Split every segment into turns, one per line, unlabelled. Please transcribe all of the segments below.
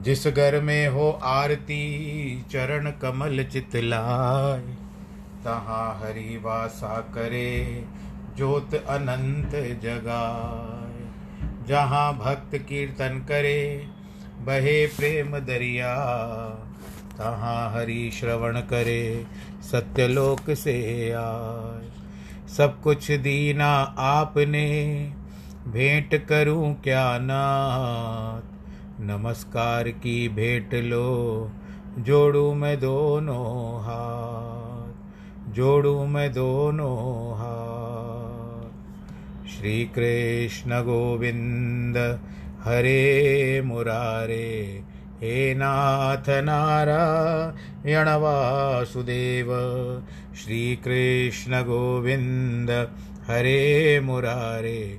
जिस घर में हो आरती, चरण कमल चितलाय तहाँ हरि वासा करे, ज्योत अनंत जगाए। जहाँ भक्त कीर्तन करे, बहे प्रेम दरिया, तहाँ हरि श्रवण करे, सत्यलोक से आए। सब कुछ दीना आपने, भेंट करूँ क्या नाथ? नमस्कार की भेंट लो, जोड़ू मैं दोनों हाथ, जोड़ू मैं दोनों हाथ। श्री कृष्ण गोविंद, हरे मुरारे, हे नाथ नारायण वासुदेव। श्री कृष्ण गोविंद, हरे मुरारे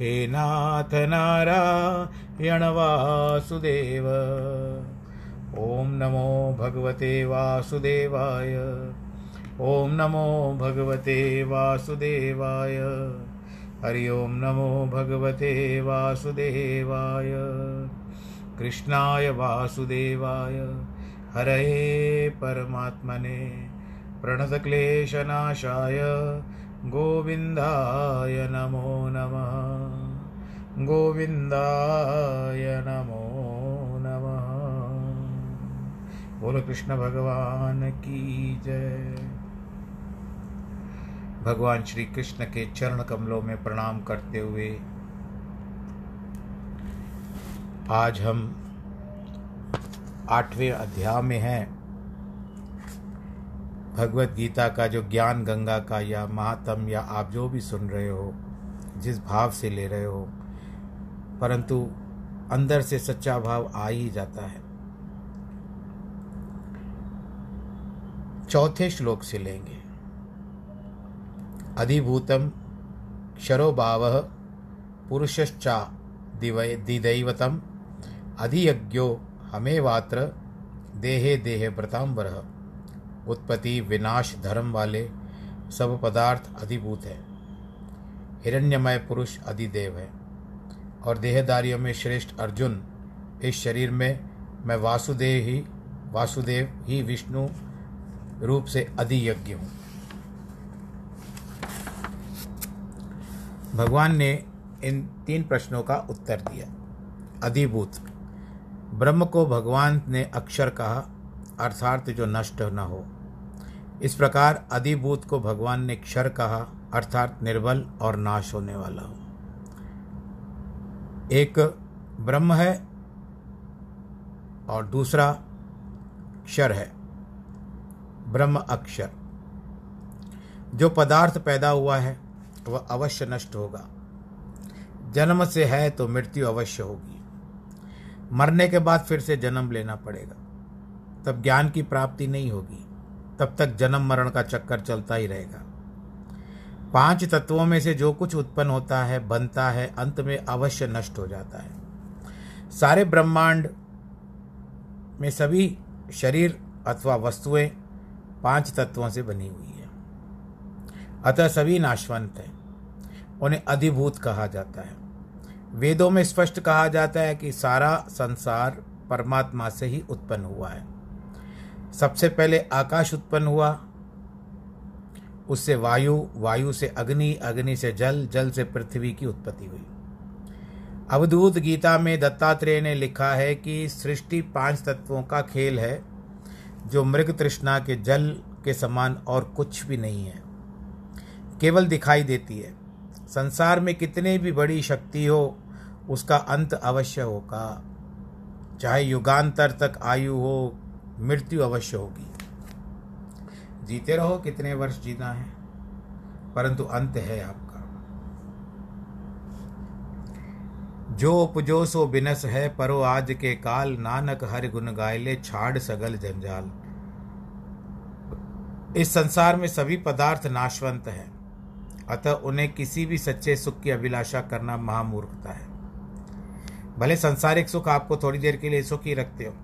हे नाथ नारायण वासुदेव। ॐ नमो भगवते वासुदेवाय। ॐ नमो भगवते वासुदेवाय। हरि ओं नमो भगवते वासुदेवाय। कृष्णाय वासुदेवाय। हरये परमात्मने। प्रणतक्लेशनाशाय। गोविन्दाय नमो नमः। गोविन्दाय नमो नमः। बोलो कृष्ण भगवान की जय। भगवान श्री कृष्ण के चरण कमलों में प्रणाम करते हुए आज हम आठवें अध्याय में हैं। भगवत गीता का जो ज्ञान गंगा का या महात्म या आप जो भी सुन रहे हो, जिस भाव से ले रहे हो परंतु अंदर से सच्चा भाव आ ही जाता है। चौथे श्लोक से लेंगे। अधिभूतम क्षरो भाव पुरुषश्चा दिदैवतम अधियज्ञो हमेवात्र देहे देहे व्रतांबर उत्पत्ति विनाश धर्म वाले सब पदार्थ अधिभूत है। हिरण्यमय पुरुष अधिदेव है। और देहदारियों में श्रेष्ठ अर्जुन। इस शरीर में मैं वासुदेव ही वासुदेव ही विष्णु रूप से अधियज्ञ हूँ। भगवान ने इन तीन प्रश्नों का उत्तर दिया। अधिभूत। ब्रह्म को भगवान ने अक्षर कहा, अर्थात जो नष्ट न हो। इस प्रकार अधिभूत को भगवान ने क्षर कहा, अर्थात निर्बल और नाश होने वाला हो। एक ब्रह्म है और दूसरा क्षर है, ब्रह्म अक्षर। जो पदार्थ पैदा हुआ है, वह अवश्य नष्ट होगा। जन्म से है तो मृत्यु अवश्य होगी। मरने के बाद फिर से जन्म लेना पड़ेगा। तब ज्ञान की प्राप्ति नहीं होगी। तब तक जन्म मरण का चक्कर चलता ही रहेगा। पाँच तत्वों में से जो कुछ उत्पन्न होता है, बनता है, अंत में अवश्य नष्ट हो जाता है। सारे ब्रह्मांड में सभी शरीर अथवा वस्तुएँ पाँच तत्वों से बनी हुई है। अतः सभी नाशवंत हैं। उन्हें अधिभूत कहा जाता है। वेदों में स्पष्ट कहा जाता है कि सारा संसार परमात्मा से ही उत्पन्न हुआ है। सबसे पहले आकाश उत्पन्न हुआ उससे वायु वायु से अग्नि अग्नि से जल जल से पृथ्वी की उत्पत्ति हुई। अवधूत गीता में दत्तात्रेय ने लिखा है कि सृष्टि पाँच तत्वों का खेल है, जो मृग तृष्णा के जल के समान और कुछ भी नहीं है। केवल दिखाई देती है, संसार में कितने भी बड़ी शक्ति हो, उसका अंत अवश्य होगा। चाहे युगांतर तक आयु हो, मृत्यु अवश्य होगी। जीते रहो, कितने वर्ष जीना है। परंतु अंत है आपका। जो उपजो, सो बिनस है, परो आज के काल, नानक हर गुण गायले छाड़ सगल जंजाल। इस संसार में सभी पदार्थ नाशवंत हैं। अतः उन्हें किसी भी सच्चे सुख की अभिलाषा करना महामूर्खता है। भले संसारिक सुख आपको थोड़ी देर के लिए सुख रखते हो।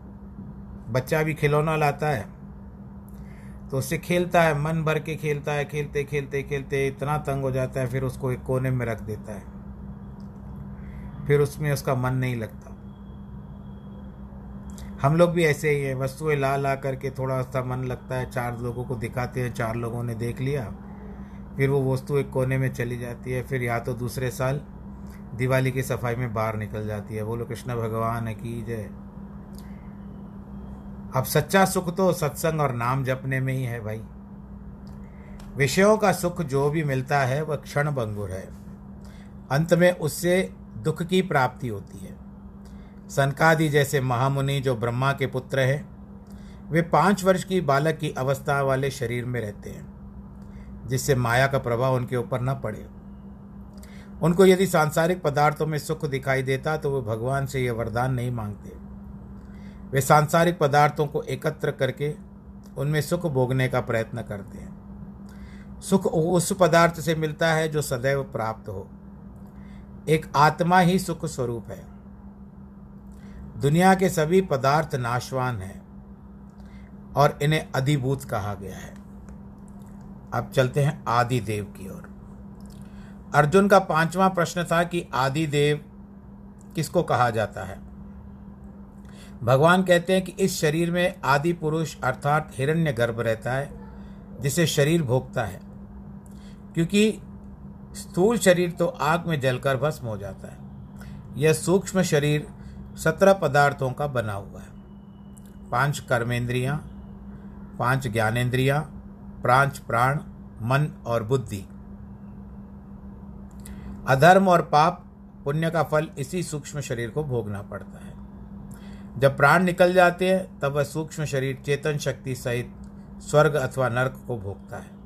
बच्चा भी खिलौना लाता है। तो उससे खेलता है, मन भर के खेलता है, खेलते खेलते खेलते इतना तंग हो जाता है, फिर उसको एक कोने में रख देता है। फिर उसमें उसका मन नहीं लगता। हम लोग भी ऐसे ही हैं, वस्तुएँ ला ला करके थोड़ा सा मन लगता है, चार लोगों को दिखाते हैं, चार लोगों ने देख लिया, फिर वो वस्तु एक कोने में चली जाती है, फिर या तो दूसरे साल दिवाली की सफ़ाई में बाहर निकल जाती है। बोलो, कृष्ण भगवान की जय। अब सच्चा सुख तो सत्संग और नाम जपने में ही है भाई। विषयों का सुख जो भी मिलता है, वह क्षण भंगुर है। अंत में उससे दुख की प्राप्ति होती है। सनकादि जैसे महामुनि जो ब्रह्मा के पुत्र हैं, वे पाँच वर्ष की बालक की अवस्था वाले शरीर में रहते हैं, जिससे माया का प्रभाव उनके ऊपर न पड़े। उनको यदि सांसारिक पदार्थों में सुख दिखाई देता तो वे भगवान से यह वरदान नहीं मांगते। वे सांसारिक पदार्थों को एकत्र करके उनमें सुख भोगने का प्रयत्न करते हैं। सुख उस पदार्थ से मिलता है जो सदैव प्राप्त हो। एक आत्मा ही सुख स्वरूप है। दुनिया के सभी पदार्थ नाशवान हैं और इन्हें अधिभूत कहा गया है। अब चलते हैं आदि देव की ओर। अर्जुन का पांचवा प्रश्न था कि आदि देव किसको कहा जाता है? भगवान कहते हैं कि इस शरीर में आदि पुरुष अर्थात हिरण्य गर्भ रहता है, जिसे शरीर भोगता है। क्योंकि स्थूल शरीर तो आग में जलकर भस्म हो जाता है। यह सूक्ष्म शरीर सत्रह पदार्थों का बना हुआ है। पाँच कर्मेंद्रियाँ, पाँच ज्ञानेन्द्रियाँ पाँच प्राण, मन और बुद्धि। अधर्म और पाप, पुण्य का फल इसी सूक्ष्म शरीर को भोगना पड़ता है। जब प्राण निकल जाते हैं, तब वह सूक्ष्म शरीर चेतन शक्ति सहित स्वर्ग अथवा नर्क को भोगता है।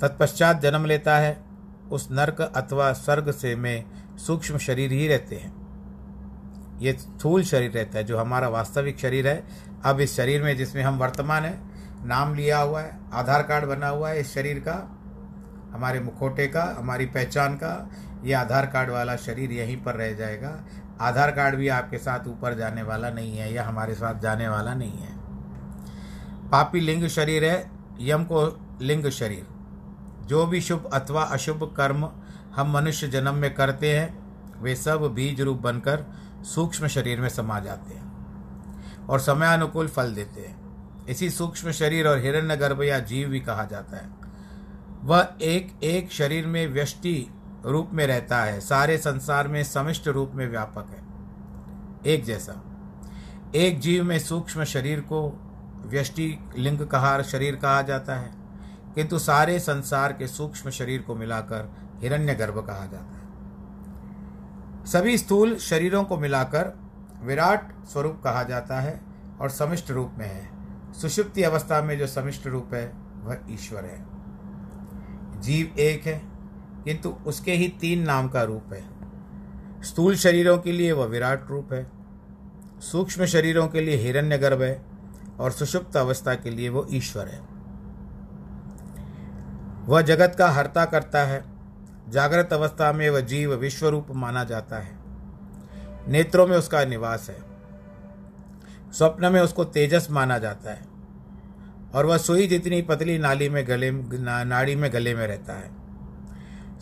तत्पश्चात जन्म लेता है। उस नर्क अथवा स्वर्ग से में सूक्ष्म शरीर ही रहते हैं। ये स्थूल शरीर रहता है, जो हमारा वास्तविक शरीर है। अब इस शरीर में जिसमें हम वर्तमान है, नाम लिया हुआ है, आधार कार्ड बना हुआ है इस शरीर का, हमारे मुखोटे का, हमारी पहचान का, ये आधार कार्ड वाला शरीर यहीं पर रह जाएगा। आधार कार्ड भी आपके साथ ऊपर जाने वाला नहीं है या हमारे साथ जाने वाला नहीं है। पापी लिंग शरीर है, यम को लिंग शरीर। जो भी शुभ अथवा अशुभ कर्म हम मनुष्य जन्म में करते हैं, वे सब बीज रूप बनकर सूक्ष्म शरीर में समा जाते हैं और समयानुकूल फल देते हैं। इसी सूक्ष्म शरीर और हिरण्य गर्भ या जीव भी कहा जाता है। वह एक एक शरीर में व्यष्टि रूप में रहता है, सारे संसार में समिष्ट रूप में व्यापक है। एक जैसा। एक जीव में सूक्ष्म शरीर को व्यष्टि लिंग कहा शरीर कहा जाता है, किंतु सारे संसार के सूक्ष्म शरीर को मिलाकर हिरण्य गर्भ कहा जाता है। सभी स्थूल शरीरों को मिलाकर विराट स्वरूप कहा जाता है और समिष्ट रूप में है। सुषुप्ति अवस्था में जो समिष्ट रूप है, वह ईश्वर है। जीव एक है किंतु उसके ही तीन नाम का रूप है। स्थूल शरीरों के लिए वह विराट रूप है। सूक्ष्म शरीरों के लिए हिरण्यगर्भ है और सुषुप्त अवस्था के लिए वो ईश्वर है। वह जगत का हर्ता करता है। जागृत अवस्था में वह जीव विश्व रूप माना जाता है। नेत्रों में उसका निवास है। स्वप्न में उसको तेजस माना जाता है। और वह सुई जितनी पतली नाली में गले नाड़ी में गले में रहता है।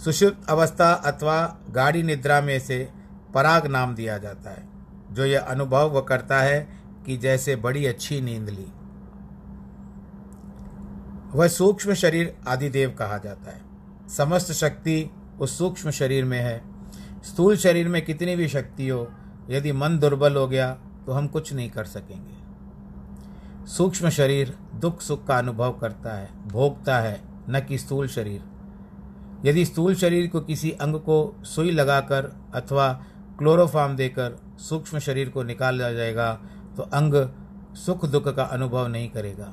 सुषुप्त अवस्था अथवा गाढ़ी निद्रा में से पराग नाम दिया जाता है, जो यह अनुभव वह करता है कि जैसे बड़ी अच्छी नींद ली। वह सूक्ष्म शरीर आदिदेव कहा जाता है। समस्त शक्ति उस सूक्ष्म शरीर में है। स्थूल शरीर में कितनी भी शक्ति हो, यदि मन दुर्बल हो गया तो हम कुछ नहीं कर सकेंगे। सूक्ष्म शरीर दुख सुख का अनुभव करता है, भोगता है, न कि स्थूल शरीर। यदि स्थूल शरीर को किसी अंग को सुई लगाकर अथवा क्लोरोफार्म देकर सूक्ष्म शरीर को निकाला जाएगा तो अंग सुख दुख का अनुभव नहीं करेगा।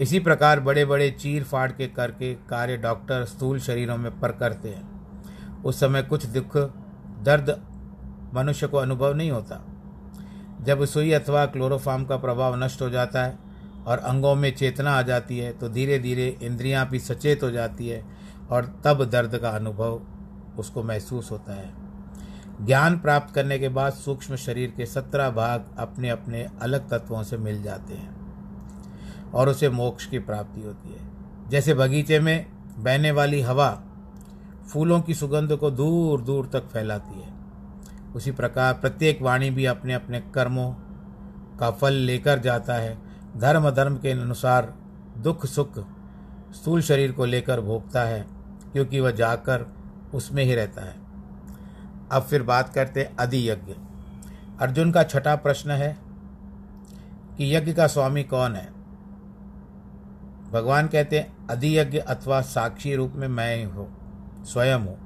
इसी प्रकार बड़े बड़े चीर फाड़ के करके कार्य डॉक्टर स्थूल शरीरों में पर करते हैं। उस समय कुछ दुख, दर्द मनुष्य को अनुभव नहीं होता। जब सुई अथवा क्लोरोफार्म का प्रभाव नष्ट हो जाता है और अंगों में चेतना आ जाती है तो धीरे धीरे इंद्रियाँ भी सचेत हो जाती है और तब दर्द का अनुभव उसको महसूस होता है। ज्ञान प्राप्त करने के बाद सूक्ष्म शरीर के सत्रह भाग अपने अपने अलग तत्वों से मिल जाते हैं और उसे मोक्ष की प्राप्ति होती है। जैसे बगीचे में बहने वाली हवा फूलों की सुगंध को दूर दूर तक फैलाती है। उसी प्रकार प्रत्येक वाणी भी अपने अपने कर्मों का फल लेकर जाता है। धर्म धर्म के अनुसार दुख सुख स्थूल शरीर को लेकर भोगता है। क्योंकि वह जाकर उसमें ही रहता है। अब फिर बात करते अधि यज्ञ। अर्जुन का छठा प्रश्न है कि यज्ञ का स्वामी कौन है? भगवान कहते हैं अधियज्ञ अथवा साक्षी रूप में मैं ही हूँ, स्वयं हूँ।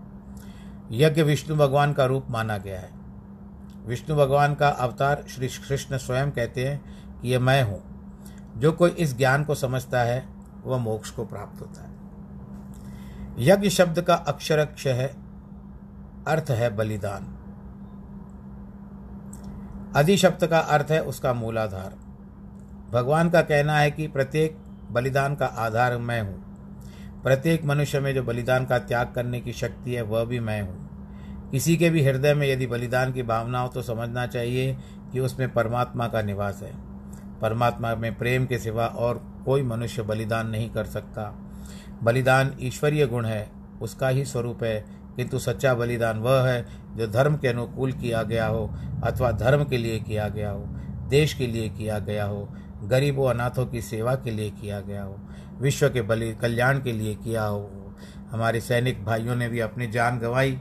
यज्ञ विष्णु भगवान का रूप माना गया है। विष्णु भगवान का अवतार श्री कृष्ण स्वयं कहते हैं कि यह मैं हूँ। जो कोई इस ज्ञान को समझता है, वह मोक्ष को प्राप्त होता है। यज्ञ शब्द का अक्षर है, अर्थ है बलिदान। अधि शब्द का अर्थ है उसका मूलाधार। भगवान का कहना है कि प्रत्येक बलिदान का आधार मैं हूँ। प्रत्येक मनुष्य में जो बलिदान का त्याग करने की शक्ति है, वह भी मैं हूँ। किसी के भी हृदय में यदि बलिदान की भावना हो तो समझना चाहिए कि उसमें परमात्मा का निवास है। परमात्मा में प्रेम के सिवा और कोई मनुष्य बलिदान नहीं कर सकता। बलिदान ईश्वरीय गुण है, उसका ही स्वरूप है, किंतु सच्चा बलिदान वह है, जो धर्म के अनुकूल किया गया हो, अथवा धर्म के लिए किया गया हो, देश के लिए किया गया हो, गरीबों, अनाथों की सेवा के लिए किया गया हो, विश्व के बलि, कल्याण के लिए किया हो। हमारे सैनिक भाइयों ने भी अपनी जान गंवाई।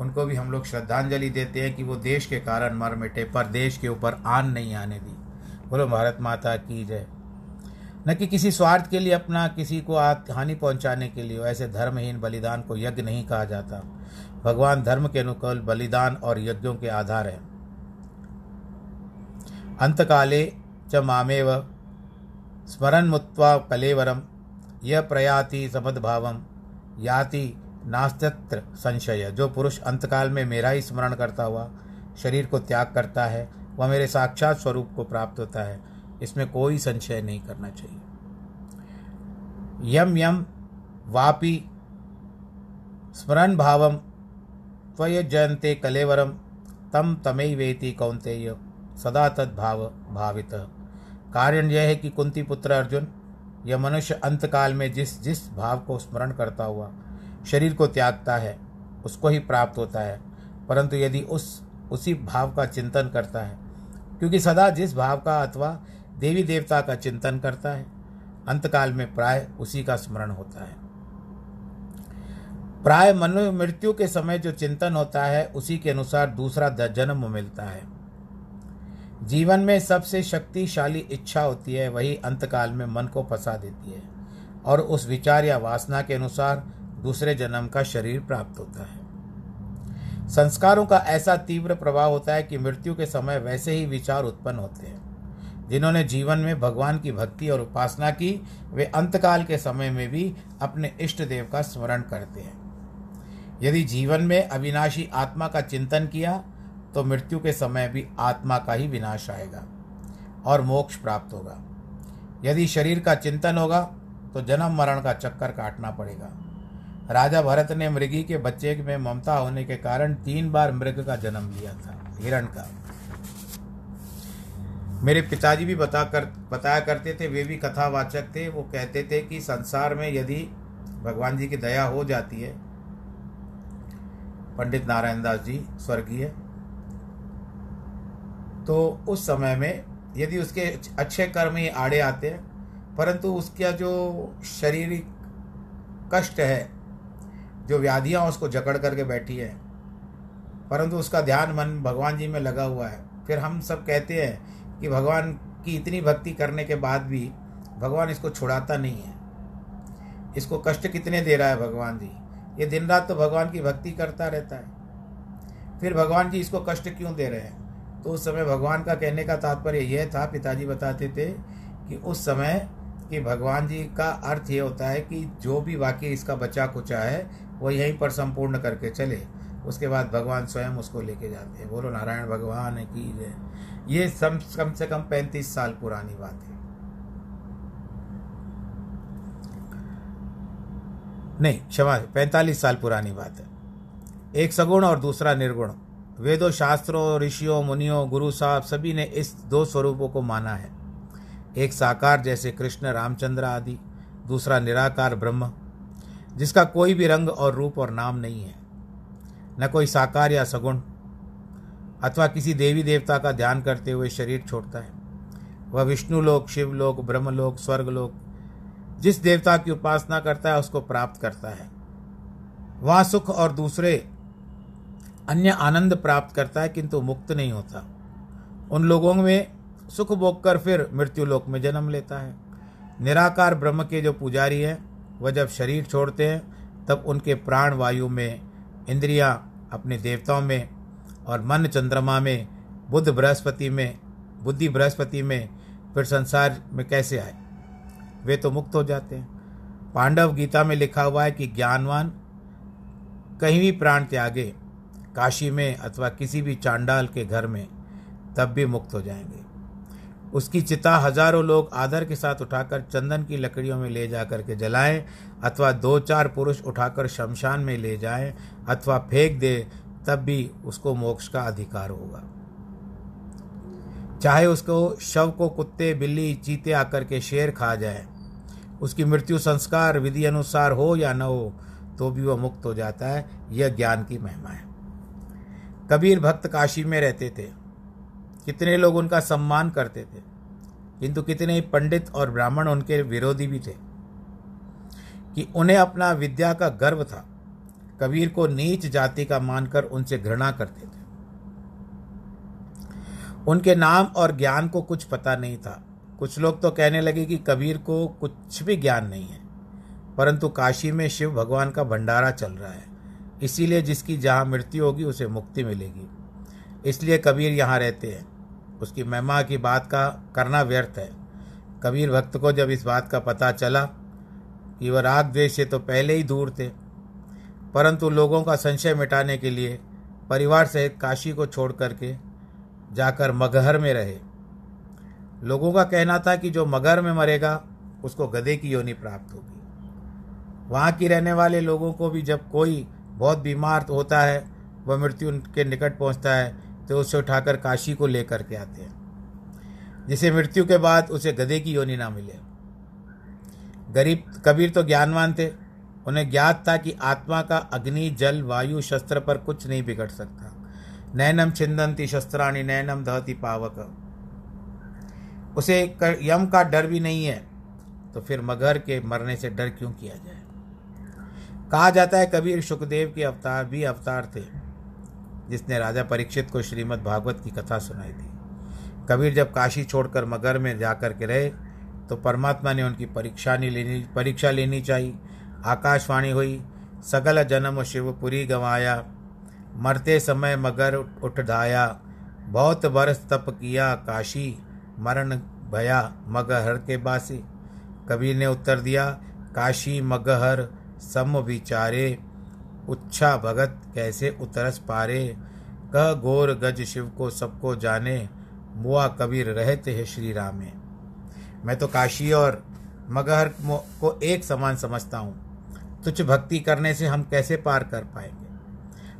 उनको भी हम लोग श्रद्धांजलि देते हैं कि वो देश के कारण मर मिटे, पर देश के ऊपर आन नहीं आने दी। बोलो, भारत माता की जय। न कि किसी स्वार्थ के लिए अपना किसी को हानि पहुँचाने के लिए। ऐसे धर्महीन बलिदान को यज्ञ नहीं कहा जाता। भगवान धर्म के अनुकूल बलिदान और यज्ञों के आधार है। अंतकाले च मामेव स्मरण मुत्वा कलेवरम। यह प्रयाति समद्भावम। याति नास्तत्र संशय। जो पुरुष अंतकाल में मेरा ही स्मरण करता हुआ शरीर को त्याग करता है, वह मेरे साक्षात स्वरूप को प्राप्त होता है। इसमें कोई संशय नहीं करना चाहिए। यम यम वापी स्मरण भावम त्वय जयंते कलेवरम तम तमय वेति कौंतेय सदा तद भाव भावित। कारण यह है कि कुंती पुत्र अर्जुन, यह मनुष्य अंतकाल में जिस जिस भाव को स्मरण करता हुआ शरीर को त्यागता है, उसको ही प्राप्त होता है। परंतु यदि उस, उसी भाव का चिंतन करता है, क्योंकि सदा जिस भाव का अथवा देवी देवता का चिंतन करता है। अंतकाल में प्राय उसी का स्मरण होता है। प्राय मनु मृत्यु के समय जो चिंतन होता है, उसी के अनुसार दूसरा जन्म मिलता है। जीवन में सबसे शक्तिशाली इच्छा होती है, वही अंतकाल में मन को फंसा देती है और उस विचार या वासना के अनुसार दूसरे जन्म का शरीर प्राप्त होता है। संस्कारों का ऐसा तीव्र प्रभाव होता है कि मृत्यु के समय वैसे ही विचार उत्पन्न होते हैं। जिन्होंने जीवन में भगवान की भक्ति और उपासना की, वे अंतकाल के समय में भी अपने इष्ट देव का स्मरण करते हैं। यदि जीवन में अविनाशी आत्मा का चिंतन किया तो मृत्यु के समय भी आत्मा का ही विनाश आएगा और मोक्ष प्राप्त होगा। यदि शरीर का चिंतन होगा तो जन्म मरण का चक्कर काटना पड़ेगा। राजा भरत ने मृगी के बच्चे में ममता होने के कारण तीन बार मृग का जन्म लिया था, हिरण का। मेरे पिताजी भी बता कर, बताया करते थे, वे भी कथावाचक थे। वो कहते थे कि संसार में यदि भगवान जी की दया हो जाती है, पंडित नारायण दास जी स्वर्गीय तो उस समय में यदि उसके अच्छे कर्म ही आड़े आते हैं, परंतु उसका जो शारीरिक कष्ट है, जो व्याधियाँ उसको जकड़ करके बैठी है, परंतु उसका ध्यान मन भगवान जी में लगा हुआ है। फिर हम सब कहते हैं कि भगवान की इतनी भक्ति करने के बाद भी भगवान इसको छुड़ाता नहीं है। इसको कष्ट कितने दे रहा है भगवान जी? ये दिन रात तो भगवान की भक्ति करता रहता है। फिर भगवान जी इसको कष्ट क्यों दे रहे हैं? तो उस समय भगवान का कहने का तात्पर्य यह था, पिताजी बताते थे कि उस समय कि भगवान जी का अर्थ ये होता है कि जो भी वाक्य इसका बचा कुचा है, वो यहीं पर संपूर्ण करके चले। उसके बाद भगवान स्वयं उसको लेके जाते हैं। बोलो, नारायण भगवान की जय। ये सम, कम से कम पैंतीस साल पुरानी बात है। नहीं, क्षमा, पैंतालीस साल पुरानी बात है। एक सगुण और दूसरा निर्गुण। वेदों, शास्त्रों, ऋषियों, मुनियों, गुरु साहब सभी ने इस दो स्वरूपों को माना है। एक साकार जैसे कृष्ण, रामचंद्र आदि, दूसरा निराकार ब्रह्म, जिसका कोई भी रंग और रूप और नाम नहीं है। न कोई साकार या सगुण अथवा किसी देवी देवता का ध्यान करते हुए शरीर छोड़ता है। वह विष्णु लोक शिवलोक ब्रह्मलोक स्वर्गलोक जिस देवता की उपासना करता है, उसको प्राप्त करता है। वहाँ सुख और दूसरे अन्य आनंद प्राप्त करता है, किंतु मुक्त नहीं होता। उन लोगों में सुख भोग कर फिर मृत्यु लोक में जन्म लेता है। निराकार ब्रह्म के जो पुजारी हैं, वह जब शरीर छोड़ते हैं, तब उनके प्राण वायु में इंद्रियाँ अपने देवताओं में और मन चंद्रमा में, बुद्ध बृहस्पति में, बुद्धि बृहस्पति में, फिर संसार में कैसे आए? वे तो मुक्त हो जाते हैं। पांडव गीता में लिखा हुआ है कि ज्ञानवान कहीं भी प्राण त्यागे, काशी में अथवा किसी भी चांडाल के घर में, तब भी मुक्त हो जाएँगे। उसकी चिता हज़ारों लोग आदर के साथ उठाकर चंदन की लकड़ियों में ले जाकर के जलाएँ, अथवा दो चार पुरुष उठाकर शमशान में ले जाएँ, अथवा फेंक दे तब भी उसको मोक्ष का अधिकार होगा। चाहे उसको शव को कुत्ते, बिल्ली, चीते आकर के शेर खा जाए, उसकी मृत्यु संस्कार विधि अनुसार हो या न हो तो भी वह मुक्त हो जाता है, यह ज्ञान की महिमा है। कबीर भक्त काशी में रहते थे। कितने लोग उनका सम्मान करते थे। किंतु कितने ही पंडित और ब्राह्मण उनके विरोधी भी थे। कि उन्हें अपना विद्या का गर्व था। कबीर को नीच जाति का मानकर उनसे घृणा करते थे। उनके नाम और ज्ञान को कुछ पता नहीं था। कुछ लोग तो कहने लगे कि कबीर को कुछ भी ज्ञान नहीं है, परंतु काशी में शिव भगवान का भंडारा चल रहा है। इसीलिए जिसकी जहाँ मृत्यु होगी, उसे मुक्ति मिलेगी। इसलिए कबीर यहाँ रहते हैं। उसकी महिमा की बात का करना व्यर्थ है। कबीर भक्त को जब इस बात का पता चला कि वह राग द्वेष से तो पहले ही दूर थे परंतु लोगों का संशय मिटाने के लिए परिवार सहित काशी को छोड़ करके जाकर मगहर में रहे। लोगों का कहना था कि जो मगहर में मरेगा, उसको गधे की योनि प्राप्त होगी। वहाँ की रहने वाले लोगों को भी जब कोई बहुत बीमार होता है, वह मृत्यु के निकट पहुँचता है तो उसे उठाकर काशी को लेकर के आते हैं। जिसे मृत्यु के बाद उसे गधे की योनि ना मिले। गरीब कबीर तो ज्ञानवान थे उन्हें ज्ञात था कि आत्मा का अग्नि, जल, वायु, शस्त्र पर कुछ नहीं बिगड़ सकता। नैनम छिंदंती शस्त्राणी, नैनम दहती पावक। उसे यम का डर भी नहीं है। तो फिर मगर के मरने से डर क्यों किया जाए? कहा जाता है, कबीर सुखदेव के अवतार भी अवतार थे, जिसने राजा परीक्षित को श्रीमद् भागवत की कथा सुनाई थी। कबीर जब काशी छोड़कर मगर में जाकर के रहे तो परमात्मा ने उनकी परीक्षा नहीं लेनी परीक्षा लेनी चाहिए। आकाशवाणी हुई, सगल जन्म शिवपुरी गंवाया, मरते समय मगर उठ धाया, बहुत बरस तप किया काशी, मरण भया मगहर के बासी। कबीर ने उत्तर दिया, काशी मगहर सम विचारे, उच्छा भगत कैसे उतरस पारे? कह गोर गज शिव को सबको जाने, मुआ कबीर रहते हैं श्री रामे मैं तो काशी और मगहर को एक समान समझता हूँ। तुच्छ भक्ति करने से हम कैसे पार कर पाएँगे?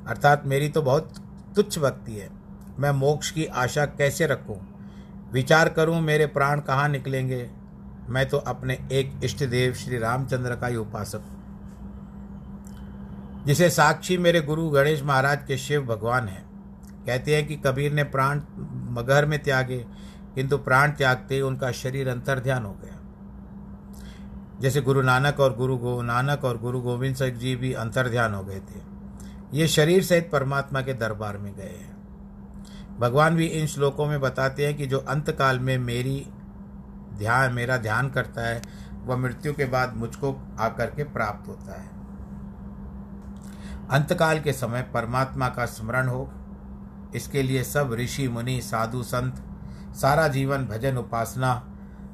अर्थात मेरी तो बहुत तुच्छ भक्ति है। मैं मोक्ष की आशा कैसे रखूँ? विचार करूँ, मेरे प्राण कहाँ निकलेंगे? मैं तो अपने एक इष्ट देव श्री रामचंद्र का ही उपासक हूँ। जिसे साक्षी मेरे गुरु गणेश महाराज के शिव भगवान हैं। कहते हैं कि कबीर ने प्राण मगहर में त्यागे, किंतु प्राण त्यागते उनका शरीर अंतर ध्यान हो गया। जैसे गुरु नानक और गुरु गो, नानक और गुरु गोविंद सिंह जी भी अंतर ध्यान हो गए थे। ये शरीर सहित परमात्मा के दरबार में गए हैं। भगवान भी इन श्लोकों में बताते हैं कि जो अंतकाल में मेरी ध्यान, मेरा ध्यान करता है, वह मृत्यु के बाद मुझको आकर के प्राप्त होता है। अंतकाल के समय परमात्मा का स्मरण हो। इसके लिए सब ऋषि, मुनि, साधु, संत, सारा जीवन, भजन, उपासना,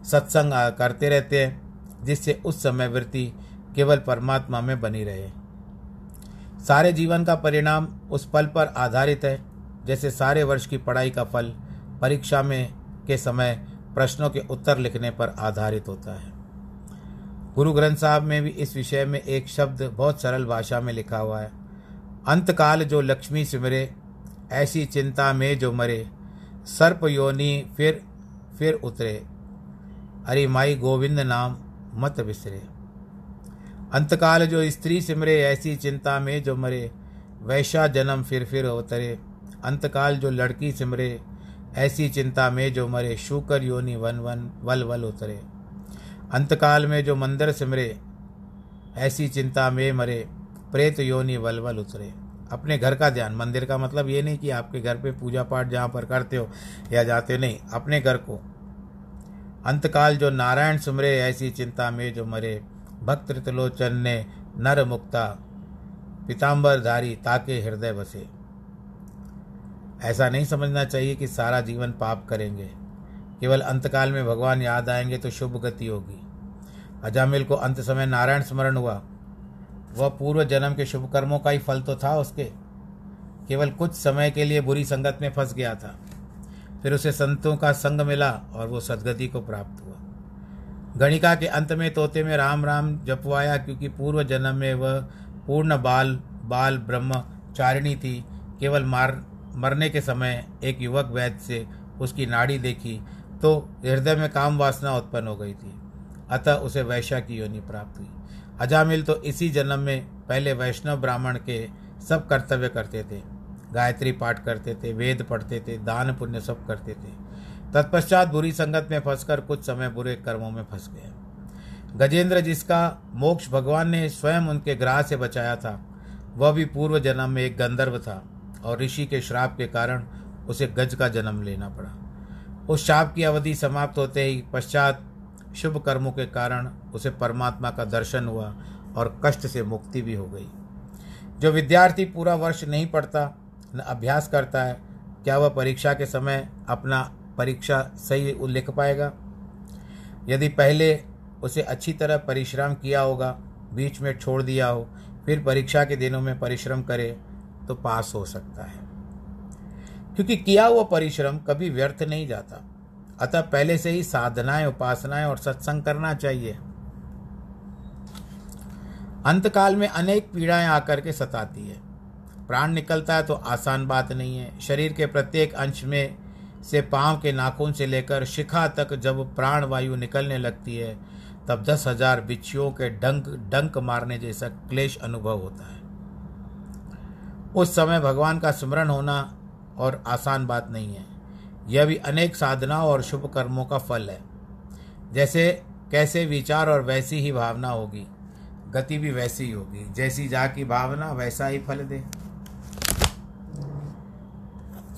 सत्संग करते रहते हैं। जिससे उस समय वृत्ति केवल परमात्मा में बनी रहे। सारे जीवन का परिणाम उस पल पर आधारित है, जैसे सारे वर्ष की पढ़ाई का फल परीक्षा में के समय प्रश्नों के उत्तर लिखने पर आधारित होता है। गुरु ग्रंथ साहब में भी इस विषय में एक शब्द बहुत सरल भाषा में लिखा हुआ है। अंतकाल जो लक्ष्मी सिमरे, ऐसी चिंता में जो मरे, सर्प योनि फिर फिर उतरे। अरे माई गोविंद नाम मत बिसरे। अंतकाल जो स्त्री सिमरे, ऐसी चिंता में जो मरे, वैशा जन्म फिर फिर उतरे। अंतकाल जो लड़की सिमरे, ऐसी चिंता में जो मरे, शुकर योनि वन वन, वल वल उतरे। अंतकाल में जो मंदिर सिमरे, ऐसी चिंता में मरे, प्रेत योनि वल वल उतरे। अपने घर का ध्यान, मंदिर का मतलब ये नहीं कि आपके घर पे पूजा पाठ जहाँ पर करते हो या जाते हो नहीं, अपने घर को। अंतकाल जो नारायण सुमरे, ऐसी चिंता में जो मरे। भक्त त्रिलोचन ने नर मुक्ता पिताम्बर धारी ताके हृदय बसे। ऐसा नहीं समझना चाहिए कि सारा जीवन पाप करेंगे। केवल अंतकाल में भगवान याद आएँगे तो शुभ गति होगी। अजामिल को अंत समय नारायण स्मरण हुआ। वह पूर्व जन्म के शुभ कर्मों का ही फल तो था उसके। केवल कुछ समय के लिए बुरी संगत में फंस गया था। फिर उसे संतों का संग मिला और वो सदगति को प्राप्त हुआ। गणिका के अंत में तोते में राम राम जपवाया क्योंकि पूर्व जन्म में वह पूर्ण बाल बाल ब्रह्म चारिणी थी। केवल मार, मरने के समय एक युवक वैद्य से उसकी नाड़ी देखी तो हृदय में काम वासना उत्पन्न हो गई थी। अतः उसे वैश्या की योनि प्राप्त हुई। अजामिल तो इसी जन्म में पहले वैष्णव ब्राह्मण के सब कर्तव्य करते थे। गायत्री पाठ करते थे, वेद पढ़ते थे, दान पुण्य सब करते थे। तत्पश्चात बुरी संगत में फंसकर कुछ समय बुरे कर्मों में फंस गए। गजेंद्र जिसका मोक्ष भगवान ने स्वयं उनके ग्राह से बचाया था, वह भी पूर्व जन्म में एक गंधर्व था और ऋषि के श्राप के कारण उसे गज का जन्म लेना पड़ा। उस शाप की अवधि समाप्त होते ही पश्चात शुभ कर्मों के कारण उसे परमात्मा का दर्शन हुआ और कष्ट से मुक्ति भी हो गई। जो विद्यार्थी पूरा वर्ष नहीं पढ़ता अभ्यास करता है, क्या वह परीक्षा के समय अपना परीक्षा सही लिख पाएगा? यदि पहले उसे अच्छी तरह परिश्रम किया होगा, बीच में छोड़ दिया हो, फिर परीक्षा के दिनों में परिश्रम करे तो पास हो सकता है। क्योंकि किया हुआ परिश्रम कभी व्यर्थ नहीं जाता। अतः पहले से ही साधनाएँ, उपासनाएँ और सत्संग करना चाहिए। अंतकाल में अनेक पीड़ाएँ आकर के सताती है। प्राण निकलता है तो आसान बात नहीं है। शरीर के प्रत्येक अंश में से पाँव के नाखून से लेकर शिखा तक जब प्राण वायु निकलने लगती है, तब दस हज़ार बिच्छियों के डंक डंक मारने जैसा क्लेश अनुभव होता है। उस समय भगवान का स्मरण होना और आसान बात नहीं है। यह भी अनेक साधना और शुभ कर्मों का फल है। जैसे कैसे विचार और वैसी ही भावना होगी, गति भी वैसी ही होगी। जैसी जा की भावना, वैसा ही फल दे।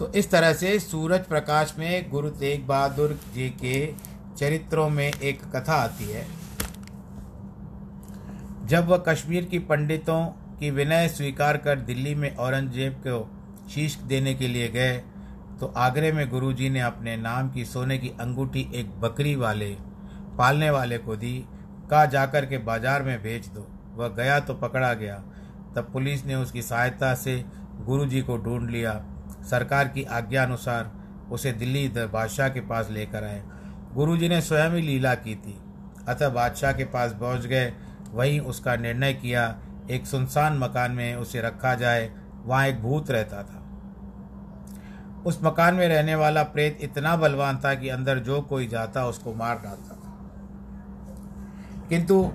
तो इस तरह से सूरज प्रकाश में गुरु तेग बहादुर जी के चरित्रों में एक कथा आती है। जब वह कश्मीर की पंडितों की विनय स्वीकार कर दिल्ली में औरंगज़ेब को शीश देने के लिए गए तो आगरे में गुरुजी ने अपने नाम की सोने की अंगूठी एक बकरी वाले, पालने वाले को दी कहा जाकर के बाज़ार में बेच दो। वह गया तो पकड़ा गया। तब पुलिस ने उसकी सहायता से गुरुजी को ढूंढ लिया। सरकार की आज्ञा अनुसार उसे दिल्ली बादशाह के पास लेकर आए। गुरुजी ने स्वयं ही लीला की थी। अतः बादशाह के पास पहुँच गए। वहीं उसका निर्णय किया, एक सुनसान मकान में उसे रखा जाए, वहाँ एक भूत रहता था। उस मकान में रहने वाला प्रेत इतना बलवान था कि अंदर जो कोई जाता, उसको मार डालता था। किंतु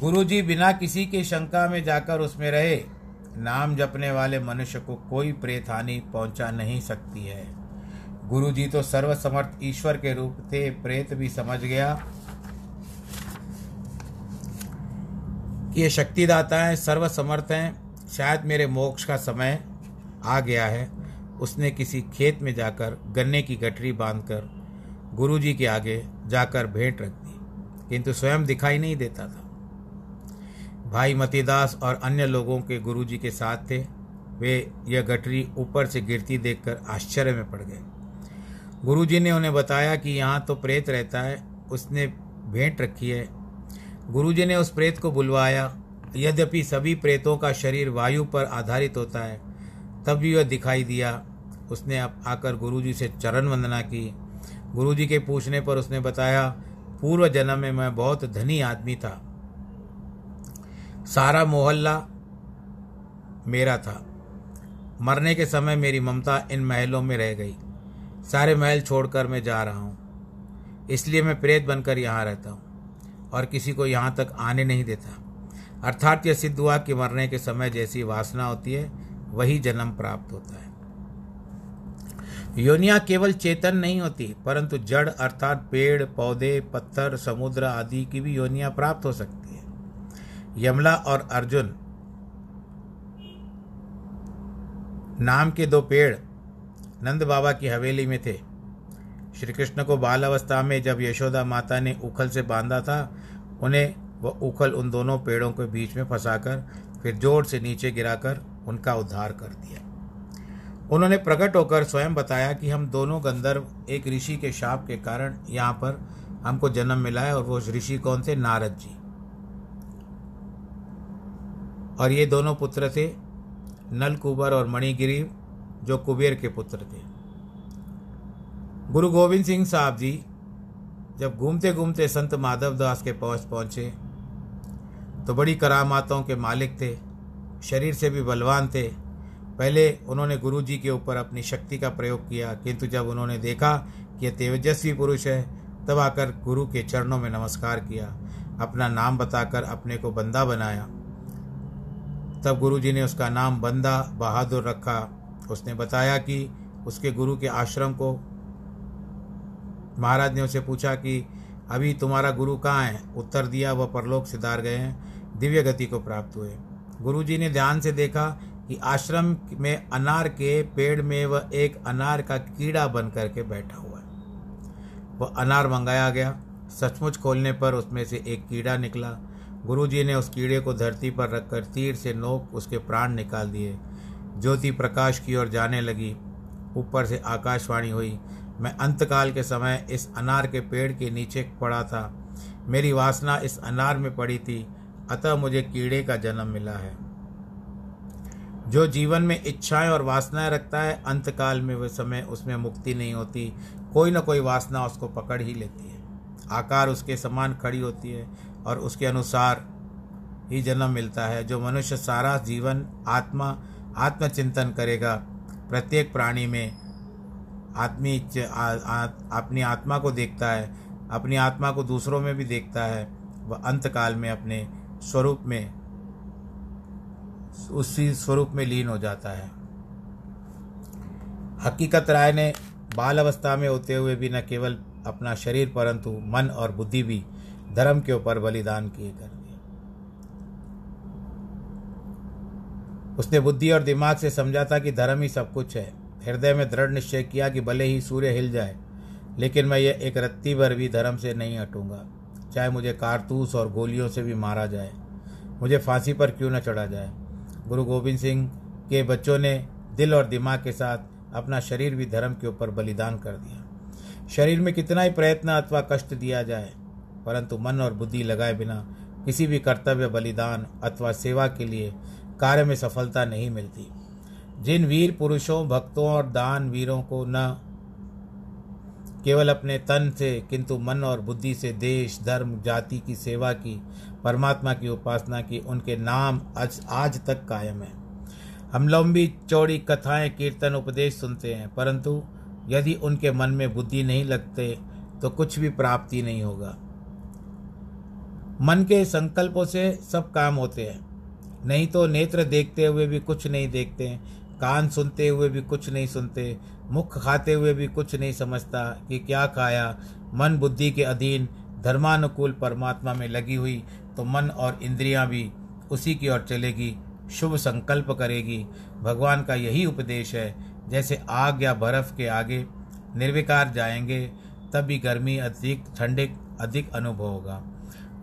गुरुजी बिना किसी के शंका में जाकर उसमें रहे। नाम जपने वाले मनुष्य को कोई प्रेत हानि पहुँचा नहीं सकती है। गुरु जी तो सर्वसमर्थ ईश्वर के रूप थे, प्रेत भी समझ गया। कि ये शक्तिदाता है, सर्वसमर्थ हैं। शायद मेरे मोक्ष का समय आ गया है। उसने किसी खेत में जाकर गन्ने की गठरी बांधकर गुरुजी के आगे जाकर भेंट रख दी। किंतु स्वयं दिखाई नहीं देता था। भाई मतीदास और अन्य लोगों के गुरुजी के साथ थे। वे यह गठरी ऊपर से गिरती देखकर आश्चर्य में पड़ गए। गुरुजी ने उन्हें बताया कि यहाँ तो प्रेत रहता है, उसने भेंट रखी है। गुरुजी ने उस प्रेत को बुलवाया। यद्यपि सभी प्रेतों का शरीर वायु पर आधारित होता है, तब भी वह दिखाई दिया। उसने अब आकर गुरुजी से चरण वंदना की। गुरुजी के पूछने पर उसने बताया पूर्व जन्म में मैं बहुत धनी आदमी था। सारा मोहल्ला मेरा था। मरने के समय मेरी ममता इन महलों में रह गई। सारे महल छोड़कर मैं जा रहा हूँ। इसलिए मैं प्रेत बनकर यहाँ रहता हूँ और किसी को यहाँ तक आने नहीं देता। अर्थात यह सिद्ध हुआ कि मरने के समय जैसी वासना होती है, वही जन्म प्राप्त होता है। योनिया केवल चेतन नहीं होती, परंतु जड़ अर्थात पेड़, पौधे, पत्थर, समुद्र आदि की भी योनिया प्राप्त हो सकती यमला और अर्जुन। नाम के दो पेड़ नंद बाबा की हवेली में थे। श्री कृष्ण को बाल अवस्था में जब यशोदा माता ने उखल से बांधा था, उन्हें वह उखल उन दोनों पेड़ों के बीच में फंसाकर, फिर ज़ोर से नीचे गिराकर उनका उद्धार कर दिया। उन्होंने प्रकट होकर स्वयं बताया कि हम दोनों गंधर्व एक ऋषि के शाप के कारण यहाँ पर हमको जन्म मिला है और वो ऋषि कौन थे? नारद जी। और ये दोनों पुत्र थे, नलकुबर और मणिगिरी, जो कुबेर के पुत्र थे। गुरु गोविंद सिंह साहब जी जब घूमते घूमते संत माधव दास के पहुँच पहुँचे तो बड़ी करामातों के मालिक थे, शरीर से भी बलवान थे। पहले उन्होंने गुरु जी के ऊपर अपनी शक्ति का प्रयोग किया, किंतु जब उन्होंने देखा कि यह तेजस्वी पुरुष है, तब आकर गुरु के चरणों में नमस्कार किया, अपना नाम बताकर अपने को बंदा बनाया। तब गुरु जी ने उसका नाम बंदा बहादुर रखा। उसने बताया कि उसके गुरु के आश्रम को महाराज ने उसे पूछा कि, अभी तुम्हारा गुरु कहाँ है? उत्तर दिया, वह परलोक सिधार गए हैं। दिव्य गति को प्राप्त हुए। गुरु जी ने ध्यान से देखा कि आश्रम में अनार के पेड़ में वह एक अनार का कीड़ा बन करके बैठा हुआ है। वह अनार मंगाया गया। सचमुच खोलने पर उसमें से एक कीड़ा निकला। गुरुजी ने उस कीड़े को धरती पर रखकर तीर से नोक उसके प्राण निकाल दिए। ज्योति प्रकाश की ओर जाने लगी। ऊपर से आकाशवाणी हुई, मैं अंतकाल के समय इस अनार के पेड़ के नीचे पड़ा था। मेरी वासना इस अनार में पड़ी थी। अतः मुझे कीड़े का जन्म मिला है। जो जीवन में इच्छाएँ और वासनाएँ रखता है, अंतकाल में वह समय उसमें मुक्ति नहीं होती। कोई ना कोई वासना उसको पकड़ ही लेती है। आकार उसके समान खड़ी होती है। और उसके अनुसार ही जन्म मिलता है। जो मनुष्य सारा जीवन आत्मा, आत्मचिंतन करेगा, प्रत्येक प्राणी में आत्मी अपनी आत्मा को देखता है, अपनी आत्मा को दूसरों में भी देखता है, वह अंतकाल में अपने स्वरूप में, उसी स्वरूप में लीन हो जाता है। हकीकत राय ने बाल अवस्था में होते हुए भी न केवल अपना शरीर, परंतु मन और बुद्धि भी धर्म के ऊपर बलिदान किए कर दिया उसने बुद्धि और दिमाग से समझा था कि धर्म ही सब कुछ है। हृदय में दृढ़ निश्चय किया कि भले ही सूर्य हिल जाए, लेकिन मैं ये एक रत्ती भर भी धर्म से नहीं हटूँगा। चाहे मुझे कारतूस और गोलियों से भी मारा जाए, मुझे फांसी पर क्यों न चढ़ा जाए? गुरु गोविंद सिंह के बच्चों ने दिल और दिमाग के साथ अपना शरीर भी धर्म के ऊपर बलिदान कर दिया। शरीर में कितना ही प्रयत्न अथवा कष्ट दिया जाए परंतु मन और बुद्धि लगाए बिना किसी भी कर्तव्य, बलिदान अथवा सेवा के लिए कार्य में सफलता नहीं मिलती। जिन वीर पुरुषों, भक्तों और दान वीरों को न केवल अपने तन से, किंतु मन और बुद्धि से देश, धर्म, जाति की सेवा की, परमात्मा की उपासना की, उनके नाम आज आज तक कायम है। हम लंबी, चौड़ी कथाएँ, कीर्तन, उपदेश सुनते हैं, परंतु यदि उनके मन में बुद्धि नहीं लगते तो कुछ भी प्राप्ति नहीं होगा। मन के संकल्पों से सब काम होते हैं। नहीं तो नेत्र देखते हुए भी कुछ नहीं देखते, कान सुनते हुए भी कुछ नहीं सुनते, मुख खाते हुए भी कुछ नहीं समझता कि क्या खाया। मन बुद्धि के अधीन धर्मानुकूल परमात्मा में लगी हुई तो मन और इंद्रियाँ भी उसी की ओर चलेगी, शुभ संकल्प करेगी। भगवान का यही उपदेश है, जैसे आग या बर्फ़ के आगे निर्विकार जाएँगे, तब भी गर्मी अधिक ठंडे अधिक अनुभव होगा।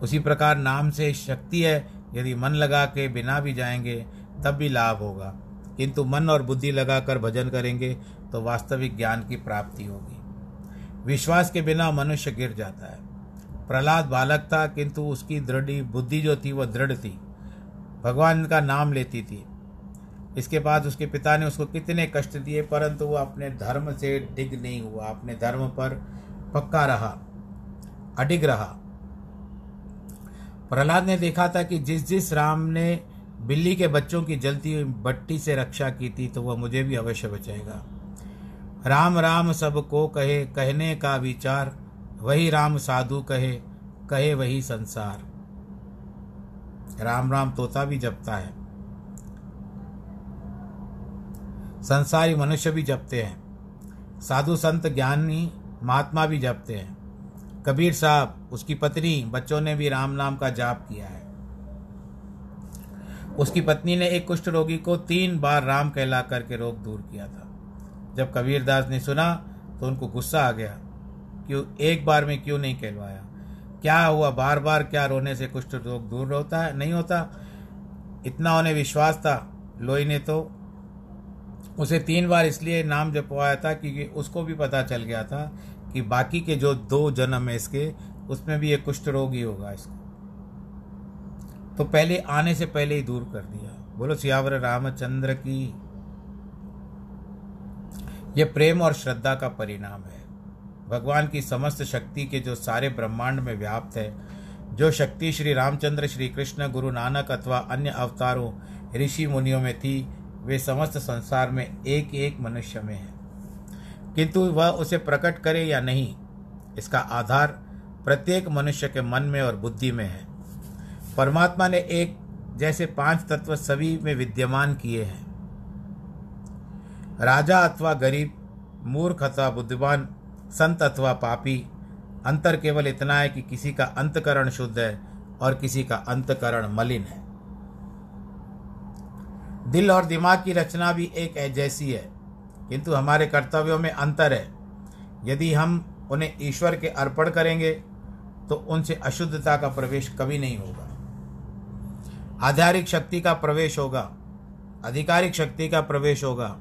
उसी प्रकार नाम से शक्ति है, यदि मन लगा के बिना भी जाएँगे, तब भी लाभ होगा। किंतु मन और बुद्धि लगाकर भजन करेंगे तो वास्तविक ज्ञान की प्राप्ति होगी। विश्वास के बिना मनुष्य गिर जाता है। प्रहलाद बालक था, किंतु उसकी दृढ़ बुद्धि जो थी वह दृढ़ थी। भगवान का नाम लेती थी। इसके बाद उसके पिता ने उसको कितने कष्ट दिए, परंतु वह अपने धर्म से डिग नहीं हुआ। अपने धर्म पर पक्का रहा, अडिग रहा। प्रहलाद ने देखा था कि जिस जिस राम ने बिल्ली के बच्चों की जलती हुई बट्टी से रक्षा की थी तो वह मुझे भी अवश्य बचाएगा। राम राम सबको कहे, कहने का विचार, वही राम साधु कहे कहे वही संसार। राम राम तोता भी जपता है। संसारी मनुष्य भी जपते हैं। साधु संत ज्ञानी महात्मा भी जपते हैं। कबीर साहब, उसकी पत्नी, बच्चों ने भी राम नाम का जाप किया है। उसकी पत्नी ने एक कुष्ठ रोगी को तीन बार राम कहला करके रोग दूर किया था। जब कबीरदास ने सुना तो उनको गुस्सा आ गया। क्यों, एक बार में क्यों नहीं कहलवाया? क्या हुआ? बार बार क्या रोने से कुष्ठ रोग दूर होता है? नहीं होता। इतना उन्हें विश्वास था। लोई ने तो उसे तीन बार इसलिए नाम जपवाया था क्योंकि उसको भी पता चल गया था कि बाकी के जो दो जन्म है इसके, उसमें भी ये कुष्ठ रोग ही होगा इसको। तो पहले आने से पहले ही दूर कर दिया। बोलो, सियावर रामचंद्र की ये प्रेम और श्रद्धा का परिणाम है। भगवान की समस्त शक्ति के जो सारे ब्रह्मांड में व्याप्त है, जो शक्ति श्री रामचंद्र, श्री कृष्ण, गुरु नानक अथवा अन्य अवतारों, ऋषि मुनियों में थी, वे समस्त संसार में एक एक मनुष्य में है। किंतु वह उसे प्रकट करे या नहीं, इसका आधार प्रत्येक मनुष्य के मन में और बुद्धि में है। परमात्मा ने एक जैसे पाँच तत्व सभी में विद्यमान किए हैं। राजा अथवा गरीब, मूर्ख अथवा बुद्धिमान, संत अथवा पापी, अंतर केवल इतना है कि किसी का अंतकरण शुद्ध है और किसी का अंतकरण मलिन है। दिल और दिमाग की रचना भी एक जैसी है। किंतु हमारे कर्तव्यों में अंतर है। यदि हम उन्हें ईश्वर के अर्पण करेंगे तो उनसे अशुद्धता का प्रवेश कभी नहीं होगा। आधारिक शक्ति का प्रवेश होगा, आधिकारिक शक्ति का प्रवेश होगा।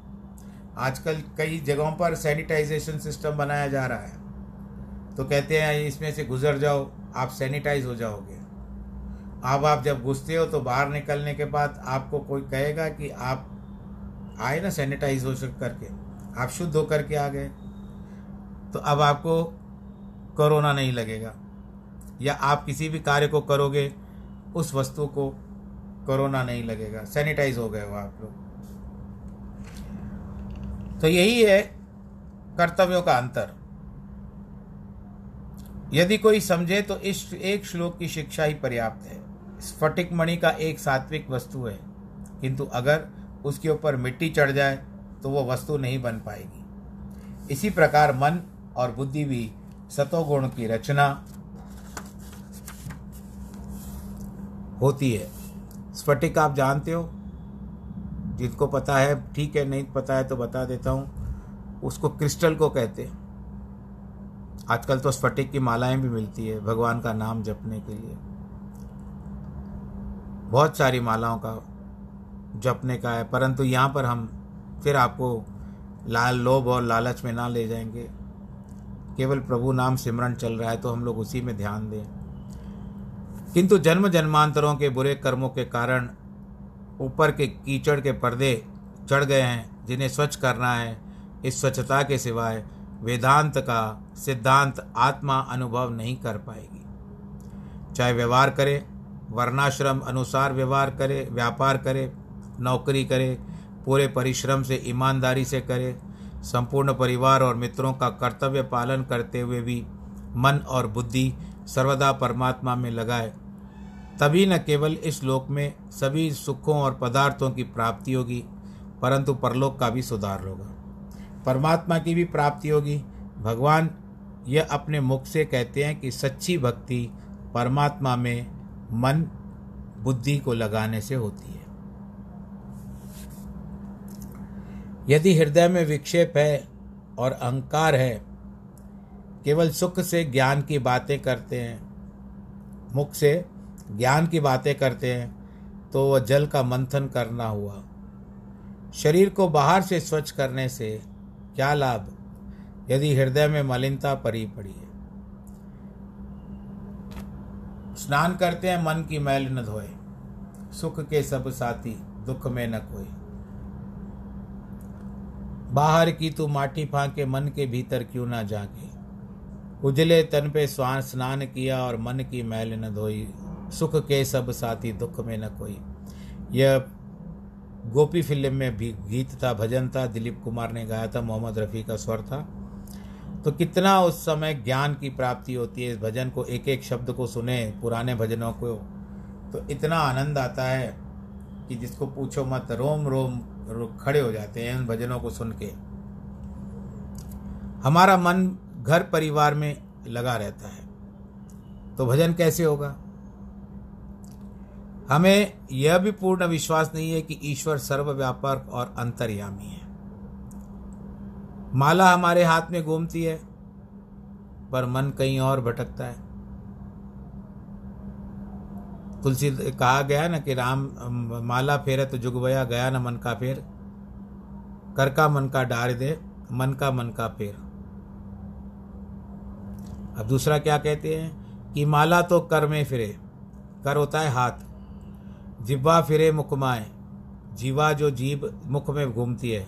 आजकल कई जगहों पर सैनिटाइजेशन सिस्टम बनाया जा रहा है। तो कहते हैं, इसमें से गुजर जाओ, आप सैनिटाइज हो जाओगे। अब आप जब घुसते हो तो बाहर निकलने के बाद आपको कोई कहेगा कि आप आए ना सैनिटाइज हो करके। आप शुद्ध होकर के आ गए। तो अब आपको कोरोना नहीं लगेगा। या आप किसी भी कार्य को करोगे, उस वस्तु को कोरोना नहीं लगेगा। सैनिटाइज हो गए हो आप लोग। तो यही है कर्तव्यों का अंतर। यदि कोई समझे तो इस एक श्लोक की शिक्षा ही पर्याप्त है। स्फटिक मणि का एक सात्विक वस्तु है। किंतु अगर उसके ऊपर मिट्टी चढ़ जाए तो वो वस्तु नहीं बन पाएगी। इसी प्रकार मन और बुद्धि भी सतोगुण की रचना होती है। स्फटिक आप जानते हो? जिनको पता है, ठीक है, नहीं पता है तो बता देता हूँ। उसको क्रिस्टल को कहते हैं। आजकल तो स्फटिक की मालाएँ भी मिलती है, भगवान का नाम जपने के लिए। बहुत सारी मालाओं का जपने का है। परंतु यहाँ पर हम फिर आपको लाल लोभ और लालच में ना ले जाएँगे। केवल प्रभु नाम सिमरन चल रहा है तो हम लोग उसी में ध्यान दें। किंतु जन्म जन्मांतरों के बुरे कर्मों के कारण ऊपर के कीचड़ के पर्दे चढ़ गए हैं, जिन्हें स्वच्छ करना है, इस स्वच्छता के सिवाय वेदांत का सिद्धांत आत्मा अनुभव नहीं कर पाएगी। चाहे व्यवहार करे, वर्णाश्रम अनुसार व्यवहार करे, व्यापार करे नौकरी करे, पूरे परिश्रम से, ईमानदारी से करे, संपूर्ण परिवार और मित्रों का कर्तव्य पालन करते हुए भी मन और बुद्धि सर्वदा परमात्मा में लगाए। तभी न केवल इस लोक में सभी सुखों और पदार्थों की प्राप्ति होगी, परंतु परलोक का भी सुधार होगा। परमात्मा की भी प्राप्ति होगी। भगवान यह अपने मुख से कहते हैं कि सच्ची भक्ति परमात्मा में मन, बुद्धि को लगाने से होती है। यदि हृदय में विक्षेप है और अहंकार है, केवल सुख से ज्ञान की बातें करते हैं, मुख से ज्ञान की बातें करते हैं तो वह जल का मंथन करना हुआ। शरीर को बाहर से स्वच्छ करने से क्या लाभ, यदि हृदय में मलिनता परी पड़ी है? स्नान करते हैं, मन की मैल न धोए, सुख के सब साथी दुख में न कोई बाहर की तू माटी फाके मन के भीतर क्यों ना जाके उजले तन पे स्वान स्नान किया और मन की मैल न धोई। सुख के सब साथी दुख में न कोई। यह गोपी फ़िल्म में भी गीत था, भजन था, दिलीप कुमार ने गाया था, मोहम्मद रफ़ी का स्वर था। तो कितना उस समय ज्ञान की प्राप्ति होती है इस भजन को? एक एक शब्द को सुने, पुराने भजनों को तो इतना आनंद आता है कि जिसको पूछो मत रोम रोम खड़े हो जाते हैं उन भजनों को सुन के। हमारा मन घर परिवार में लगा रहता है। तो भजन कैसे होगा? हमें यह भी पूर्ण विश्वास नहीं है कि ईश्वर सर्वव्यापक और अंतर्यामी है। माला हमारे हाथ में घूमती है, पर मन कहीं और भटकता है। तुलसी कहा गया ना कि राम माला फेरे तो जुगवया गया ना मन का फेर। कर का मन का डार दे, मन का मन का फेर। अब दूसरा क्या कहते हैं कि माला तो कर में फिरे, कर होता है हाथ। जिब्वा फिरे मुखमाए जीवा जो जीव मुख में घूमती है।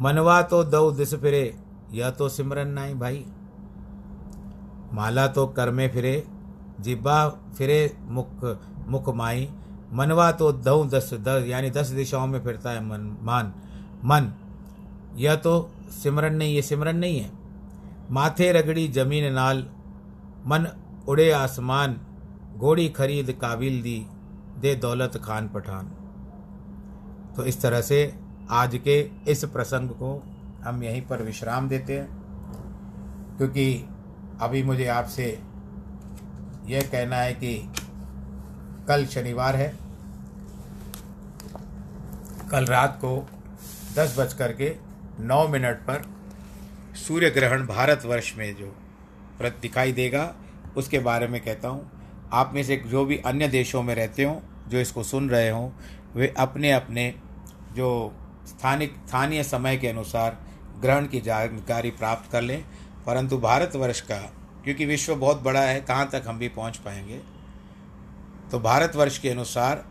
मनवा तो दो दिस फिरे, यह तो सिमरन नाई भाई। माला तो कर में फिरे जिब्बा फिरे मुख मुख माई मनवा तो दो दस दस, यानी दस दिशाओं में फिरता है मन, मान, मन। यह तो सिमरन नहीं, ये सिमरन नहीं है। माथे रगड़ी ज़मीन नाल, मन उड़े आसमान घोड़ी खरीद काबिल दी, दे दौलत खान पठान। तो इस तरह से आज के इस प्रसंग को हम यहीं पर विश्राम देते हैं, क्योंकि अभी मुझे आपसे यह कहना है कि कल शनिवार है। कल रात को दस बज कर के नौ मिनट पर सूर्य ग्रहण भारतवर्ष में जो दिखाई देगा, उसके बारे में कहता हूँ। आप में से जो भी अन्य देशों में रहते हों, जो इसको सुन रहे हों, वे अपने अपने जो स्थानिक, स्थानीय समय के अनुसार ग्रहण की जानकारी प्राप्त कर लें। परंतु भारतवर्ष का, क्योंकि विश्व बहुत बड़ा है, कहाँ तक हम भी पहुँच पाएँगे? तो भारतवर्ष के अनुसार,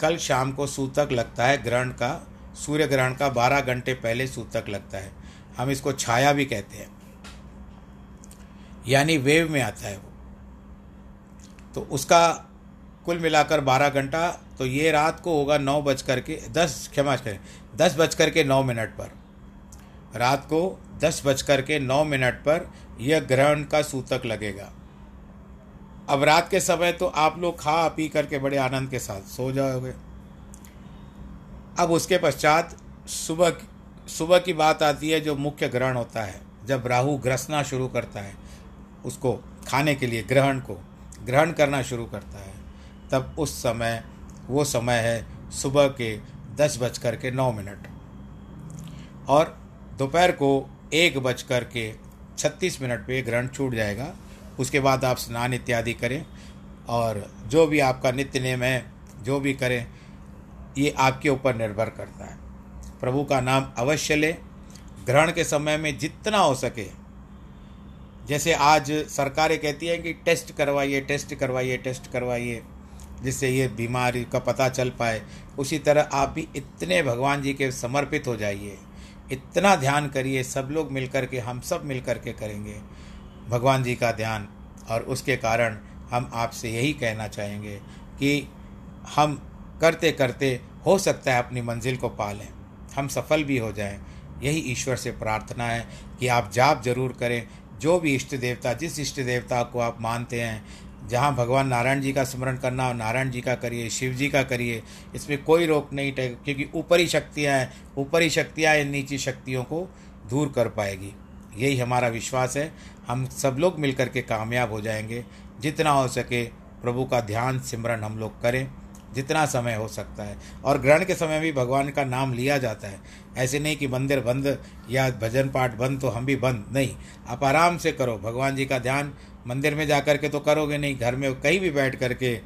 कल शाम को सूतक लगता है ग्रहण का, सूर्य ग्रहण का 12 घंटे पहले सूतक लगता है। हम इसको छाया भी कहते हैं। यानी वेव में आता है वो। तो उसका कुल मिलाकर बारह घंटा तो ये रात को होगा नौ बज कर के, दस, क्षमा करें, दस बज कर के नौ मिनट पर। रात को दस बज कर के नौ मिनट पर यह ग्रहण का सूतक लगेगा। अब रात के समय तो आप लोग खा पी करके बड़े आनंद के साथ सो जाओगे। अब उसके पश्चात सुबह सुबह की बात आती है जो मुख्य ग्रहण होता है। जब राहु ग्रसना शुरू करता है, उसको खाने के लिए, ग्रहण को, ग्रहण करना शुरू करता है, तब उस समय, वो समय है सुबह के दस बज कर के नौ मिनट। और दोपहर को एक बज कर के छत्तीस मिनट पे ग्रहण छूट जाएगा। उसके बाद आप स्नान इत्यादि करें और जो भी आपका नित्य नियम है, जो भी करें, ये आपके ऊपर निर्भर करता है। प्रभु का नाम अवश्य लें। ग्रहण के समय में जितना हो सके, जैसे आज सरकारें कहती हैं कि टेस्ट करवाइए टेस्ट करवाइए टेस्ट करवाइए, जिससे ये बीमारी का पता चल पाए, उसी तरह आप भी इतने भगवान जी के समर्पित हो जाइए। इतना ध्यान करिए, सब लोग मिलकर के, हम सब मिल कर के करेंगे। भगवान जी का ध्यान और उसके कारण हम आपसे यही कहना चाहेंगे कि हम करते करते हो सकता है अपनी मंजिल को पा लें हम सफल भी हो जाएँ। यही ईश्वर से प्रार्थना है कि आप जाप ज़रूर करें। जो भी इष्ट देवता, जिस इष्ट देवता को आप मानते हैं, जहाँ भगवान नारायण जी का स्मरण करना हो नारायण जी का करिए, शिव जी का करिए, इसमें कोई रोक नहीं क्योंकि ऊपरी शक्तियाँ हैं। ऊपरी शक्तियाँ इन नीची शक्तियों को दूर कर पाएगी। यही हमारा विश्वास है। हम सब लोग मिलकर के कामयाब हो जाएँगे। जितना हो सके प्रभु का ध्यान, सिमरन हम लोग करें। जितना समय हो सकता है। और ग्रहण के समय भी भगवान का नाम लिया जाता है। ऐसे नहीं कि मंदिर बंद या भजन पाठ बंद तो हम भी बंद। नहीं, आप आराम से करो। भगवान जी का ध्यान मंदिर में जा कर के तो करोगे नहीं। घर में कहीं भी बैठ कर के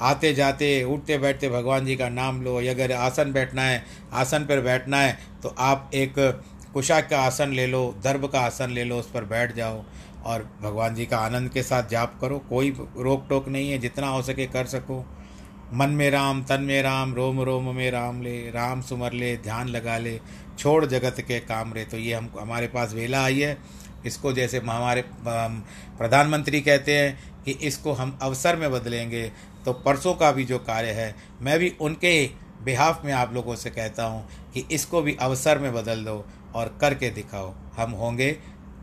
आते जाते, उठते बैठते भगवान जी का नाम लो। या अगर आसन बैठना है, आसन पर बैठना है तो आप एक कुशाक का आसन ले लो, दर्भ का आसन ले लो, उस पर बैठ जाओ और भगवान जी का आनंद के साथ जाप करो। कोई रोक टोक नहीं है, जितना हो सके कर सको। मन में राम, तन में राम, रोम रोम में राम ले, राम सुमर ले, ध्यान लगा ले, छोड़ जगत के काम रे। तो ये हम, हमारे पास वेला आई है। इसको जैसे हमारे प्रधानमंत्री कहते हैं कि इसको हम अवसर में बदलेंगे। तो परसों का भी जो कार्य है, मैं भी उनके बिहाफ में आप लोगों से कहता हूँ कि इसको भी अवसर में बदल दो। और करके दिखाओ। हम होंगे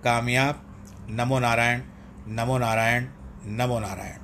कामयाब। नमो नारायण नमो नारायण नमो नारायण।